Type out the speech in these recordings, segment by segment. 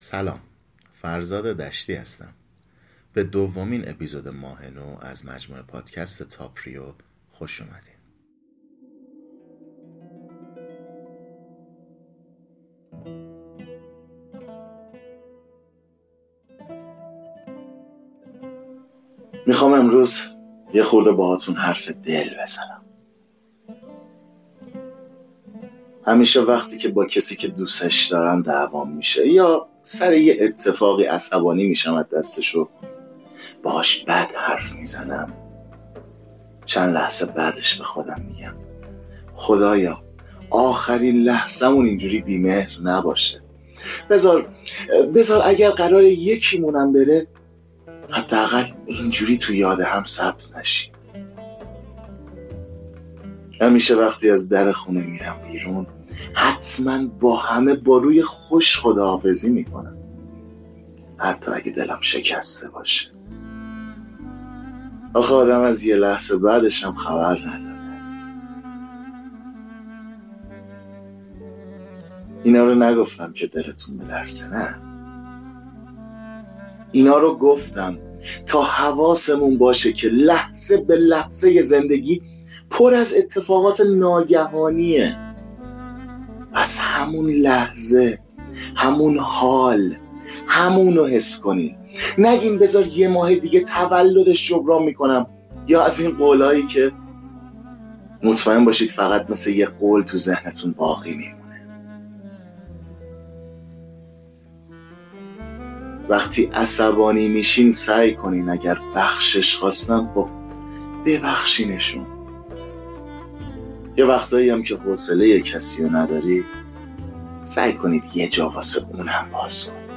سلام. فرزاد دشتی هستم. به دومین اپیزود ماه نو از مجموعه پادکست تاپریو خوش اومدین. می‌خوام امروز یه خورده باهاتون حرف دل بزنم. همیشه وقتی که با کسی که دوستش دارم دعوام میشه یا سر یه اتفاقی عصبانی میشم از دستشو. باهاش بد حرف می‌زنم. چند لحظه بعدش به خودم میگم. خدایا آخرین لحظهمون اینجوری بیمهر نباشه. بذار بذار اگر قرار یکیمونم بره حداقل اینجوری تو یاد هم ثبت نشیم. همیشه وقتی از در خونه میرم بیرون حتما با همه با روی خوش خداحافظی می‌کنم. حتی اگه دلم شکسته باشه. آخه آدم از یه لحظه بعدش هم خبر نداره. اینا رو نگفتم که دلتون بلرزه نه؟ اینا رو گفتم تا حواسمون باشه که لحظه به لحظه زندگی پر از اتفاقات ناگهانیه. پس همون لحظه همون حال همون رو حس کنین. نگین بذار یه ماه دیگه تولدش جبران می‌کنم. یا از این قولایی که مطمئن باشید فقط مثل یه قول تو ذهنتون باقی میمونه. وقتی عصبانی میشین سعی کنین اگر بخشش خواستن خب ببخشینشون. یه وقتایی هم که حوصله کسی رو ندارید سعی کنید یه جا واسه اونم باز کنید.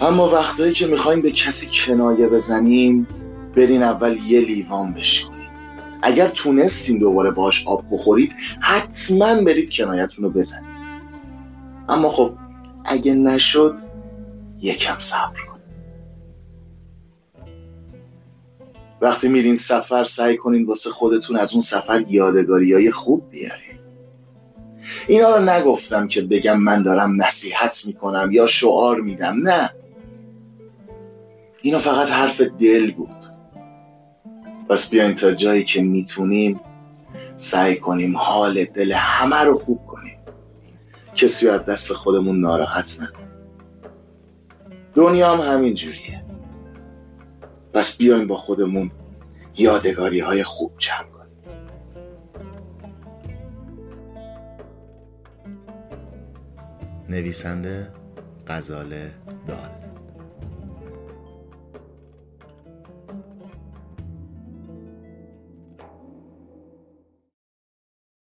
اما وقتایی که می‌خواین به کسی کنایه بزنین برین اول یه لیوان بشکنین اگر تونستین دوباره باش آب بخورید حتما برید کنایتون رو بزنید. اما خب اگه نشد یکم صبر کن وقتی میرین سفر سعی کنین واسه خودتون از اون سفر یادگاری های خوب بیارین. اینا رو نگفتم که بگم من دارم نصیحت می‌کنم یا شعار میدم نه. اینا فقط حرف دل بود. پس بیاین تا جایی که می‌تونیم سعی کنیم حال دل همه رو خوب کنیم. کسی از دست خودمون ناراحت نکنیم. دنیا هم همین جوریه پس بیایم با خودمون یادگاری های خوب جمع کنیم. نویسنده غزاله دال.